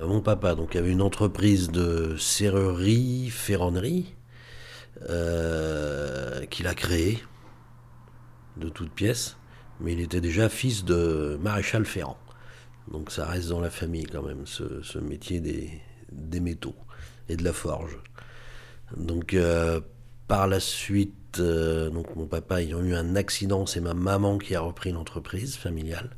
Mon papa donc avait une entreprise de serrurerie, ferronnerie, euh, qu'il a créée de toutes pièces, mais il était déjà fils de maréchal ferrant. Donc ça reste dans la famille quand même, ce, métier des, métaux et de la forge. Donc euh, par la suite, euh, donc mon papa ayant eu un accident, c'est ma maman qui a repris l'entreprise familiale.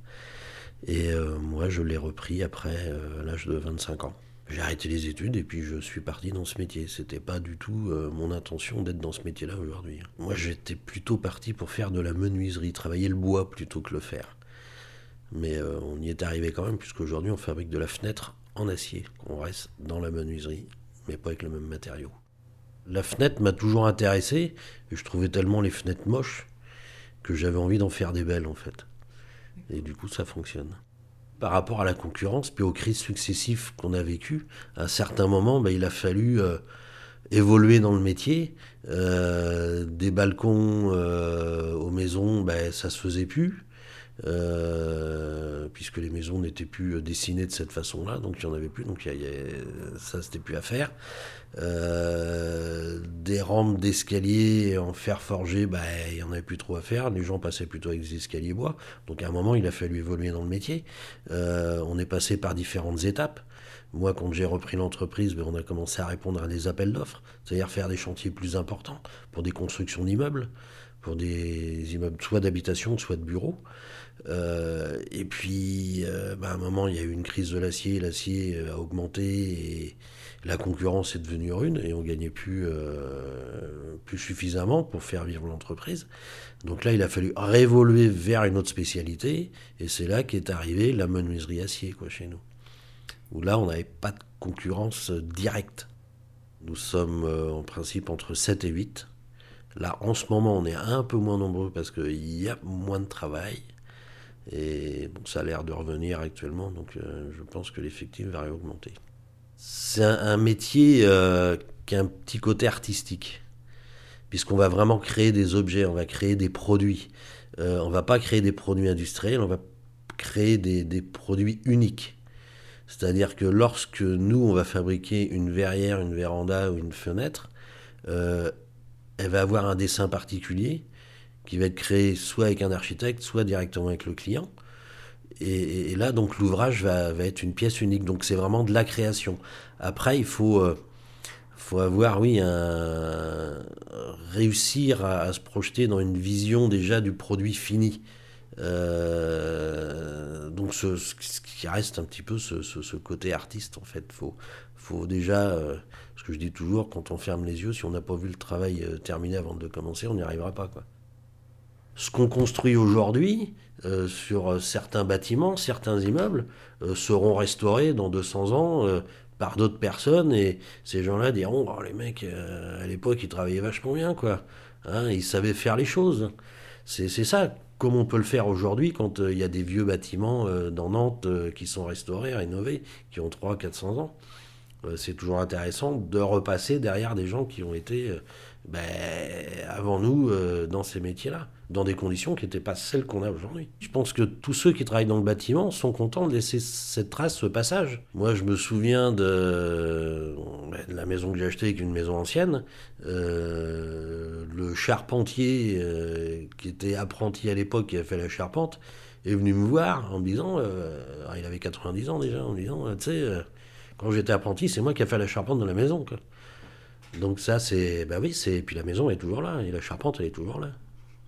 Et euh, moi, je l'ai repris après euh, l'âge de 25 ans. J'ai arrêté les études et puis je suis parti dans ce métier. C'était pas du tout euh, mon intention d'être dans ce métier-là aujourd'hui. Moi, j'étais plutôt parti pour faire de la menuiserie, travailler le bois plutôt que le fer. Mais on y est arrivé quand même, puisqu'aujourd'hui, on fabrique de la fenêtre en acier. On reste dans la menuiserie, mais pas avec le même matériau. La fenêtre m'a toujours intéressé, et je trouvais tellement les fenêtres moches que j'avais envie d'en faire des belles en fait. Et du coup, ça fonctionne. Par rapport à la concurrence, puis aux crises successives qu'on a vécues, à un certain moment, bah, il a fallu euh, évoluer dans le métier. Euh, des balcons euh, aux maisons, bah, ça se faisait plus. Puisque les maisons n'étaient plus dessinées de cette façon-là, donc il n'y en avait plus, donc y a, ça c'était plus à faire. des rampes d'escalier en fer forgé, bah, il n'y en avait plus trop à faire, les gens passaient plutôt avec des escaliers bois, donc à un moment il a fallu évoluer dans le métier. on est passé par différentes étapes. Moi, quand j'ai repris l'entreprise, ben, on a commencé à répondre à des appels d'offres, c'est-à-dire faire des chantiers plus importants pour des constructions d'immeubles, pour des immeubles soit d'habitation, soit de bureaux. Euh, et puis, euh, ben, à un moment, il y a eu une crise de l'acier, l'acier a augmenté et la concurrence est devenue rude et on gagnait plus, euh, plus suffisamment pour faire vivre l'entreprise. Donc là, il a fallu révoluer vers une autre spécialité et c'est là qu'est arrivée la menuiserie acier quoi, chez nous où là, on n'avait pas de concurrence directe. Nous sommes euh, en principe entre 7 et 8. Là, en ce moment, on est un peu moins nombreux parce qu'il y a moins de travail. Et bon, ça a l'air de revenir actuellement, donc euh, je pense que l'effectif va réaugmenter. C'est un, métier euh, qui a un petit côté artistique, puisqu'on va vraiment créer des objets, on va créer des produits. on ne va pas créer des produits industriels, on va créer des produits uniques. C'est-à-dire que lorsque nous, on va fabriquer une verrière, une véranda ou une fenêtre, euh, elle va avoir un dessin particulier qui va être créé soit avec un architecte, soit directement avec le client. Et, là, donc, l'ouvrage va, être une pièce unique. Donc, c'est vraiment de la création. Après, il faut, euh, avoir, oui, réussir à, se projeter dans une vision déjà du produit fini. Euh, donc ce, qui reste un petit peu ce, côté artiste en fait. Faut, faut déjà, euh, ce que je dis toujours, quand on ferme les yeux, si on n'a pas vu le travail euh, terminé avant de commencer, on n'y arrivera pas quoi. Ce qu'on construit aujourd'hui sur certains bâtiments, certains immeubles, seront restaurés dans 200 ans par d'autres personnes et ces gens-là diront oh, les mecs à l'époque ils travaillaient vachement bien quoi hein, ils savaient faire les choses c'est ça comme on peut le faire aujourd'hui quand euh, il y a des vieux bâtiments euh, dans Nantes euh, qui sont restaurés, rénovés, qui ont 300-400 ans. c'est toujours intéressant de repasser derrière des gens qui ont été ben, avant nous dans ces métiers-là, dans des conditions qui n'étaient pas celles qu'on a aujourd'hui. Je pense que tous ceux qui travaillent dans le bâtiment sont contents de laisser cette trace, ce passage. Moi, je me souviens de, ben, la maison que j'ai achetée, qui est une maison ancienne le charpentier était apprenti à l'époque, qui a fait la charpente, est venu me voir en me disant, euh, il avait 90 ans déjà, en me disant, tu sais, euh, quand j'étais apprenti, c'est moi qui ai fait la charpente de la maison. Donc ça, c'est, bah oui, c'est, puis la maison est toujours là, et la charpente, elle est toujours là,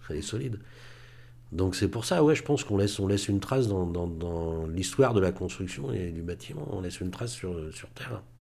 elle est solide. Donc c'est pour ça, ouais, je pense qu'on laisse, on laisse une trace dans, dans l'histoire de la construction et du bâtiment, on laisse une trace sur, sur Terre.